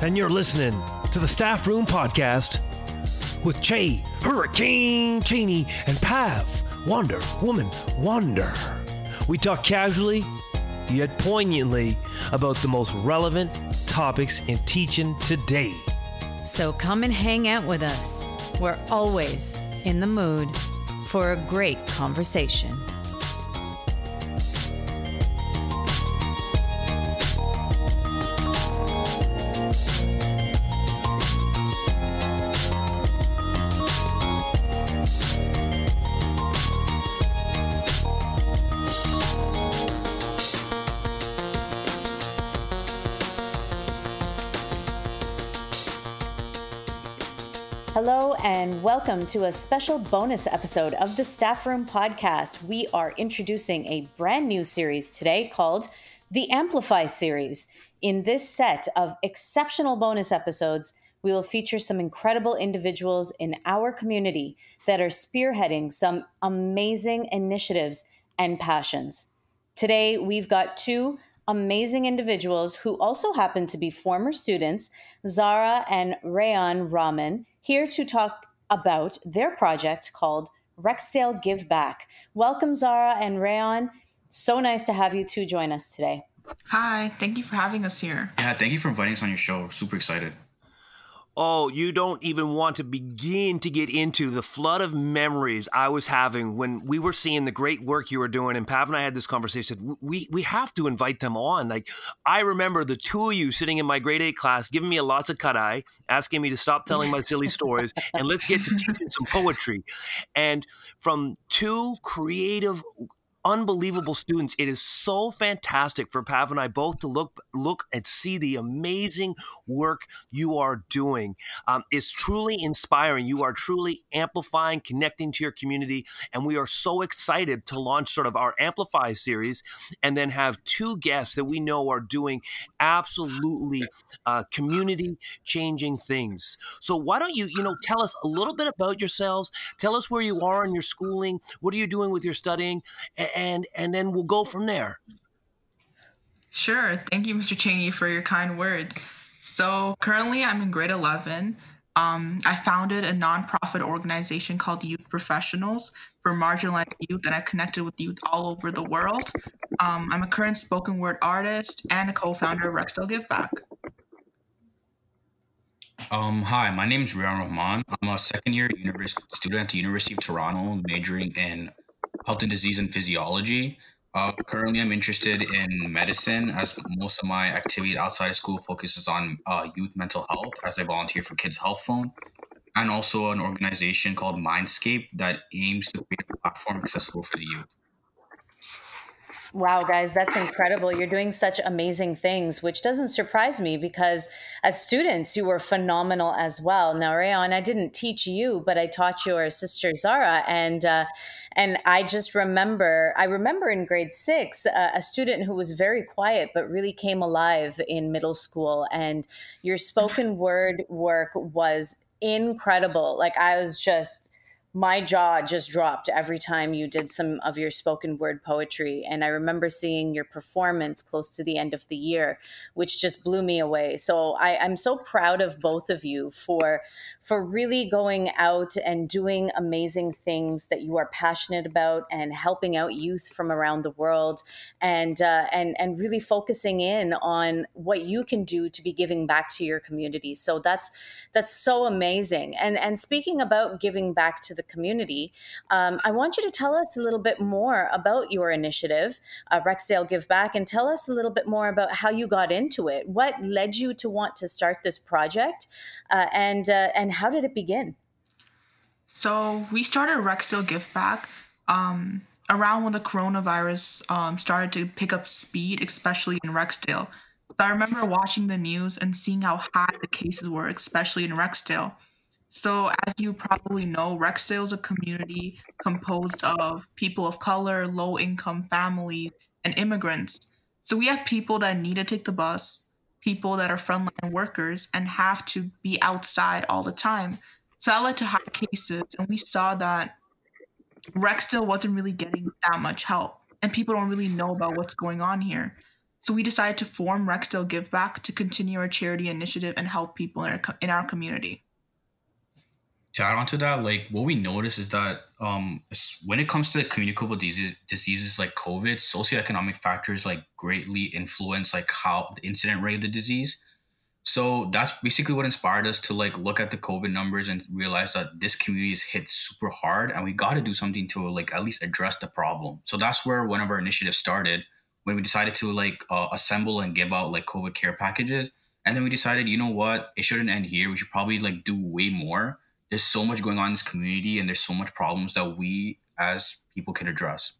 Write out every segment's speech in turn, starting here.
and you're listening to the Staffroom Podcast with Chey, Hurricane Cheney, and Pav, Wonder Woman Wonder. We talk casually, yet poignantly, about the most relevant topics in teaching today. So come and hang out with us. We're always in the mood for a great conversation. And welcome to a special bonus episode of the Staffroom Podcast. We are introducing a brand new series today called the Amplify Series. In this set of exceptional bonus episodes, we will feature some incredible individuals in our community that are spearheading some amazing initiatives and passions. Today, we've got two amazing individuals who also happen to be former students, Zara and Rayan Rahman, here to talk about their project called Rexdale Giveback. Welcome, Zara and Rayan. So nice to have you two join us today. Hi, thank you for having us here. Yeah, thank you for inviting us on your show. Super excited. Oh, you don't even want to begin to get into the flood of memories I was having when we were seeing the great work you were doing. And Pav and I had this conversation. We we have to invite them on. Like I remember the two of you sitting in my grade eight class, giving me a lots of cut eye, asking me to stop telling my silly stories and let's get to teaching some poetry. And from two creative unbelievable students. It is so fantastic for Pav and I both to look look and see the amazing work you are doing. Um, it's truly inspiring. You are truly amplifying, connecting to your community, and we are so excited to launch sort of our Amplify series, and then have two guests that we know are doing absolutely uh, community changing things. So why don't you you know tell us a little bit about yourselves? Tell us where you are in your schooling. What are you doing with your studying? And and then we'll go from there. Sure. Thank you, Mr. Cheney, for your kind words. So currently, I'm in grade 11. Um, I founded a nonprofit organization called Youth Professionals for marginalized youth, and I've connected with youth all over the world. Um, I'm a current spoken word artist and a co-founder of Rexdale Giveback. Um, hi, my name is Rayan Rahman. I'm a second year university student at the University of Toronto, majoring in health and disease and physiology. Uh, currently, I'm interested in medicine as most of my activity outside of school focuses on uh, youth mental health as I volunteer for Kids Help Phone and also an organization called Mindscape that aims to create a platform accessible for the youth. Wow, guys, that's incredible. You're doing such amazing things, which doesn't surprise me because as students, you were phenomenal as well. Now, Rayan, I didn't teach you, but I taught your sister Zara, and uh, and I just remember, I remember in grade six, uh, a student who was very quiet but really came alive in middle school, and your spoken word work was incredible. Like I was just my jaw just dropped every time you did some of your spoken word poetry. And I remember seeing your performance close to the end of the year, which just blew me away. So I, am so proud of both of you for for really going out and doing amazing things that you are passionate about and helping out youth from around the world and uh, and and really focusing in on what you can do to be giving back to your community. So that's that's so amazing. And and speaking about giving back to the community. Um, I want you to tell us a little bit more about your initiative, uh, Rexdale Giveback, and tell us a little bit more about how you got into it. What led you to want to start this project, uh, and uh, and how did it begin? So we started Rexdale Giveback. Um, around when the coronavirus um, started to pick up speed, especially in Rexdale. So I remember watching the news and seeing how high the cases were, especially in Rexdale. So, as you probably know, Rexdale is a community composed of people of color, low income families, and immigrants. So, we have people that need to take the bus, people that are frontline workers, and have to be outside all the time. So, that led to high cases, and we saw that Rexdale wasn't really getting that much help, and people don't really know about what's going on here. So we decided to form Rexdale Giveback to continue our charity initiative and help people in our, in our community. To add on to that, like what we notice is that um, when it comes to communicable diseases, like COVID, socioeconomic factors like greatly influence like how the incident rate of the disease. So that's basically what inspired us to like look at the COVID numbers and realize that this community is hit super hard, and we got to do something to like at least address the problem. So that's where one of our initiatives started when we decided to like uh, assemble and give out like COVID care packages. And then we decided, you know what, it shouldn't end here. We should probably like do way more. There's so much going on in this community, and there's so much problems that we as people can address.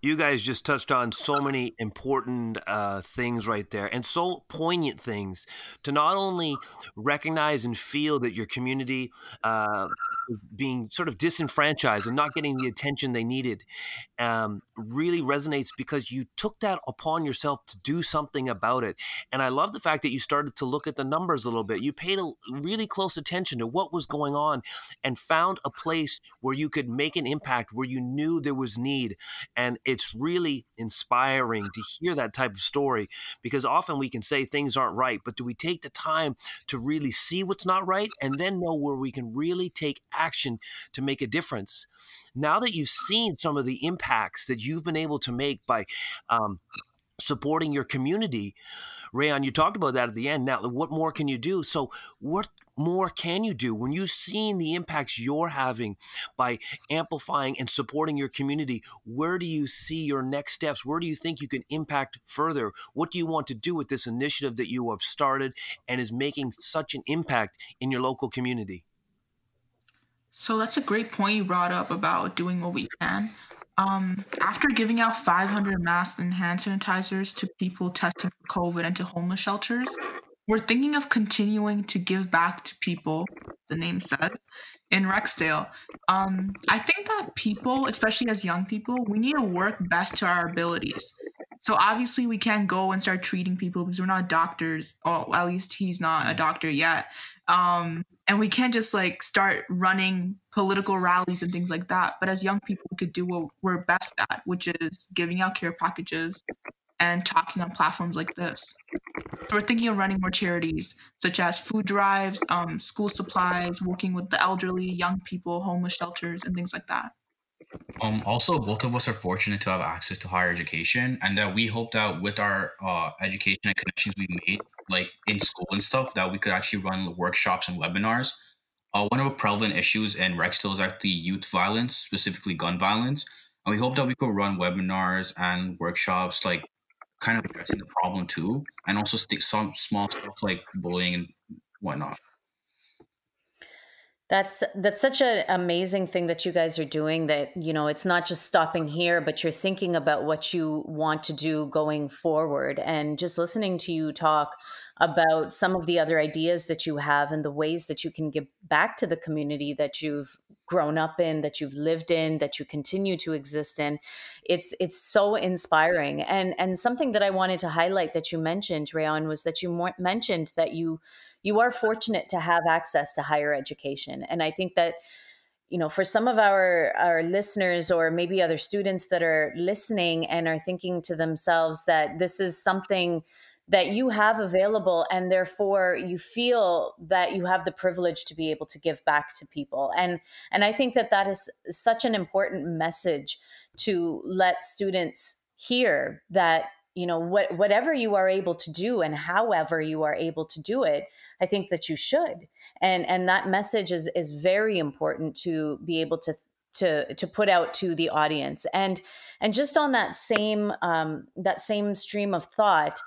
you guys just touched on so many important uh, things right there and so poignant things to not only recognize and feel that your community uh, being sort of disenfranchised and not getting the attention they needed um, really resonates because you took that upon yourself to do something about it. And I love the fact that you started to look at the numbers a little bit. You paid a really close attention to what was going on and found a place where you could make an impact, where you knew there was need. And it's really inspiring to hear that type of story because often we can say things aren't right, but do we take the time to really see what's not right and then know where we can really take action to make a difference? Now that you've seen some of the impacts that you've been able to make by um, supporting your community, Rayan, you talked about that at the end. Now, what more can you do? So, what more can you do when you've seen the impacts you're having by amplifying and supporting your community? Where do you see your next steps? Where do you think you can impact further? What do you want to do with this initiative that you have started and is making such an impact in your local community? So that's a great point you brought up about doing what we can. Um, after giving out 500 masks and hand sanitizers to people testing for COVID and to homeless shelters, we're thinking of continuing to give back to people, the name says, in Rexdale. Um, I think that people, especially as young people, we need to work best to our abilities. So obviously we can't go and start treating people because we're not doctors, or at least he's not a doctor yet. Um, and we can't just like start running political rallies and things like that. But as young people, we could do what we're best at, which is giving out care packages and talking on platforms like this. So we're thinking of running more charities such as food drives, um, school supplies, working with the elderly, young people, homeless shelters, and things like that. Um, also, both of us are fortunate to have access to higher education, and that we hope that with our uh, education and connections we made, like in school and stuff, that we could actually run workshops and webinars. Uh, one of the prevalent issues in Rexdale is actually youth violence, specifically gun violence, and we hope that we could run webinars and workshops, like kind of addressing the problem too, and also some small stuff like bullying and whatnot. That's that's such an amazing thing that you guys are doing that you know it's not just stopping here but you're thinking about what you want to do going forward. And just listening to you talk about some of the other ideas that you have and the ways that you can give back to the community that you've grown up in that you've lived in that you continue to exist in it's it's so inspiring. And and something that I wanted to highlight that you mentioned Rayan was that you mentioned that you you are fortunate to have access to higher education. And I think that you know for some of our our listeners or maybe other students that are listening and are thinking to themselves that this is something that you have available and therefore you feel that you have the privilege to be able to give back to people and and i think that that is such an important message to let students hear that you know what whatever you are able to do and however you are able to do it i think that you should. And and that message is is very important to be able to to to put out to the audience. And and just on that same um, that same stream of thought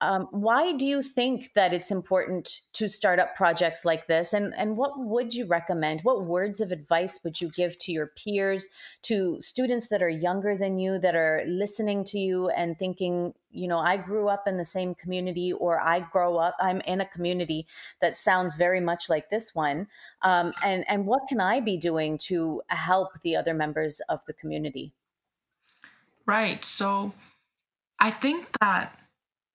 um, why do you think that it's important to start up projects like this? And, and what would you recommend? What words of advice would you give to your peers, to students that are younger than you, that are listening to you and thinking, you know, I grew up in the same community, or I grow up, I'm in a community that sounds very much like this one. Um, and, and what can I be doing to help the other members of the community? Right. So I think that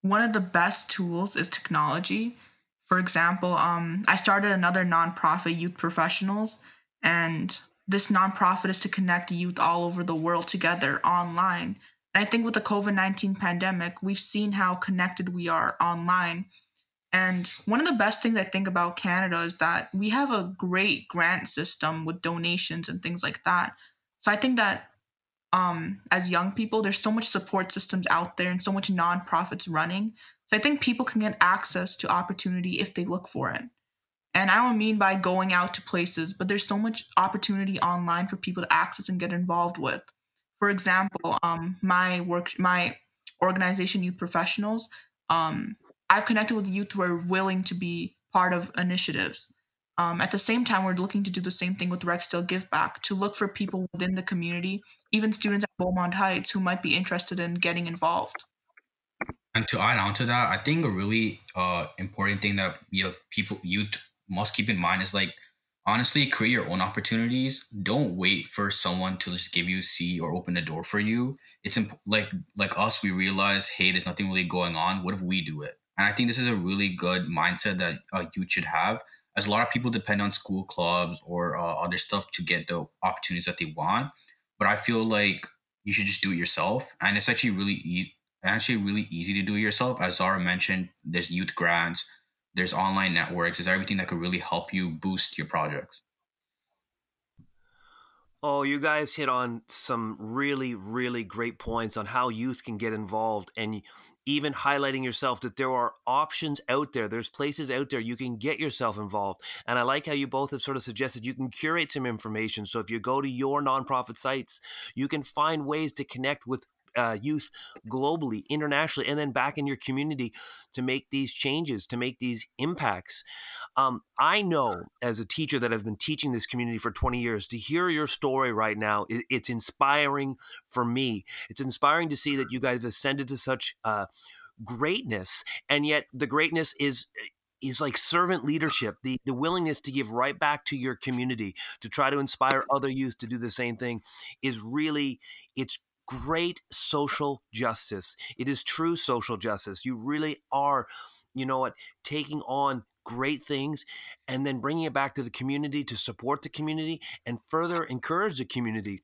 one of the best tools is technology. For example, um, I started another nonprofit, Youth Professionals, and this nonprofit is to connect youth all over the world together online. And I think with the COVID 19 pandemic, we've seen how connected we are online. And one of the best things I think about Canada is that we have a great grant system with donations and things like that. So I think that um, as young people, there's so much support systems out there and so much nonprofits running. So I think people can get access to opportunity if they look for it. And I don't mean by going out to places, but there's so much opportunity online for people to access and get involved with. For example, um, my work, my organization, Youth Professionals, um, I've connected with youth who are willing to be part of initiatives. Um, at the same time, we're looking to do the same thing with Rexdale Giveback to look for people within the community, even students at Beaumonde Heights who might be interested in getting involved. And to add on to that, I think a really uh, important thing that you know, people youth must keep in mind is like honestly create your own opportunities. Don't wait for someone to just give you seat or open the door for you. It's imp- like like us, we realize, hey, there's nothing really going on. What if we do it? And I think this is a really good mindset that uh, youth should have as a lot of people depend on school clubs or uh, other stuff to get the opportunities that they want. But I feel like you should just do it yourself, and it's actually really easy. Actually, really easy to do it yourself. As Zara mentioned, there's youth grants, there's online networks, there's everything that could really help you boost your projects. Oh, you guys hit on some really, really great points on how youth can get involved. And even highlighting yourself that there are options out there. There's places out there you can get yourself involved. And I like how you both have sort of suggested you can curate some information. So if you go to your nonprofit sites, you can find ways to connect with uh, youth globally, internationally, and then back in your community to make these changes, to make these impacts. Um, I know as a teacher that has been teaching this community for 20 years, to hear your story right now, it, it's inspiring for me. It's inspiring to see that you guys have ascended to such uh, greatness, and yet the greatness is is like servant leadership the the willingness to give right back to your community to try to inspire other youth to do the same thing is really it's great social justice. It is true social justice. You really are, you know what, taking on great things and then bringing it back to the community to support the community and further encourage the community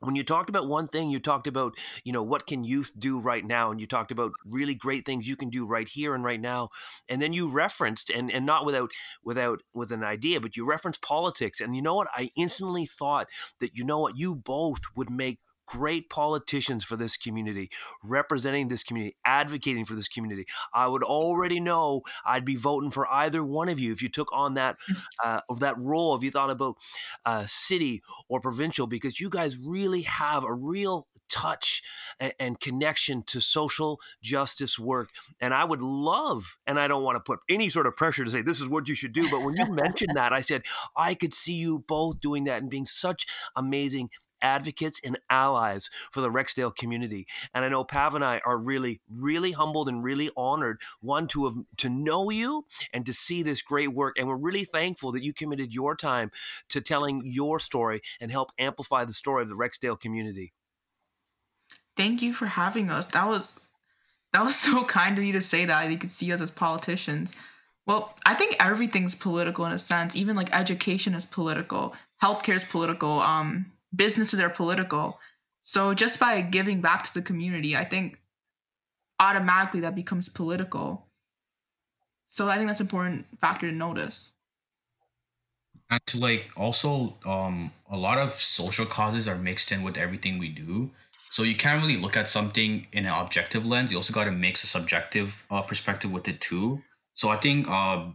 when you talked about one thing you talked about you know what can youth do right now and you talked about really great things you can do right here and right now and then you referenced and and not without without with an idea but you referenced politics and you know what i instantly thought that you know what you both would make great politicians for this community, representing this community, advocating for this community. I would already know I'd be voting for either one of you if you took on that mm. uh, that role. If you thought about uh, city or provincial, because you guys really have a real touch and, and, connection to social justice work. And I would love, and I don't want to put any sort of pressure to say this is what you should do, but when you mentioned that, I said I could see you both doing that and being such amazing advocates and allies for the Rexdale community. And I know Pav and I are really, really humbled and really honored, one, to have to know you and to see this great work. And we're really thankful that you committed your time to telling your story and help amplify the story of the Rexdale community. Thank you for having us. That was that was so kind of you to say that. You could see us as politicians. Well, I think everything's political in a sense. Even like education is political, healthcare is political. Um, businesses are political. So just by giving back to the community, I think automatically that becomes political. So I think that's an important factor to notice. And to like also um a lot of social causes are mixed in with everything we do. So you can't really look at something in an objective lens. You also got to mix a subjective uh, perspective with it too. So I think uh,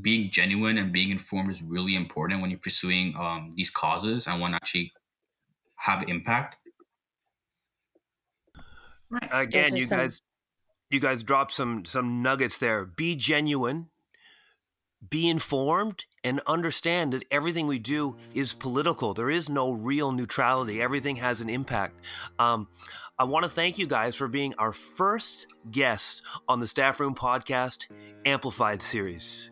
being genuine and being informed is really important when you're pursuing um, these causes and when actually have impact. Again, you some... guys, you guys dropped some some nuggets there. Be genuine, be informed, and understand that everything we do is political. There is no real neutrality. Everything has an impact. Um, I want to thank you guys for being our first guest on the Staffroom Podcast Amplified series.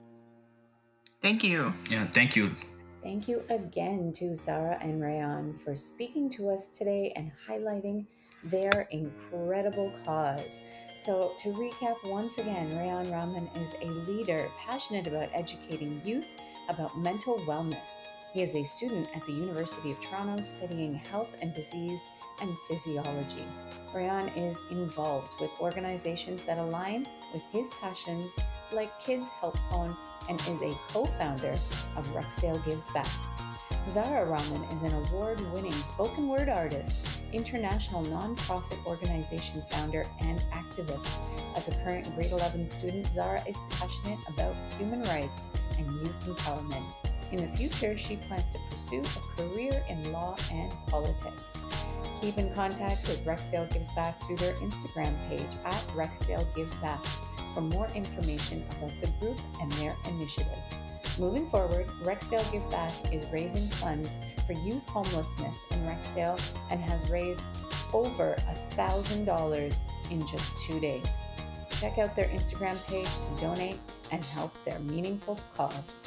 Thank you. Yeah, thank you. Thank you again to Zara and Rayan for speaking to us today and highlighting their incredible cause. So, to recap once again, Rayan Rahman is a leader passionate about educating youth about mental wellness. He is a student at the University of Toronto studying health and disease and physiology. Rayan is involved with organizations that align with his passions, like Kids Help Phone, and is a co founder of Rexdale Gives Back. Zara Rahman is an award winning spoken word artist, international nonprofit organization founder, and activist. As a current grade 11 student, Zara is passionate about human rights and youth empowerment. In the future, she plans to pursue a career in law and politics. Keep in contact with Rexdale Gives Back through their Instagram page at Rexdale Give Back for more information about the group and their initiatives. Moving forward, Rexdale Giveback is raising funds for youth homelessness in Rexdale and has raised over $1,000 in just two days. Check out their Instagram page to donate and help their meaningful cause.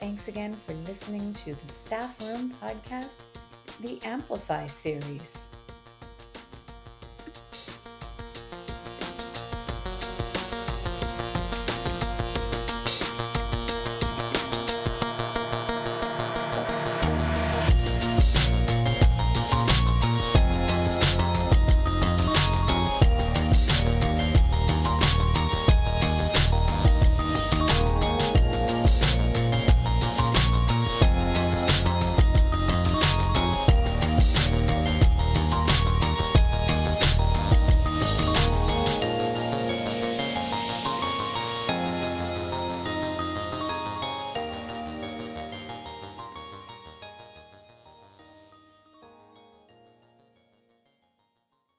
Thanks again for listening to the Staffroom Podcast, the Amplify series.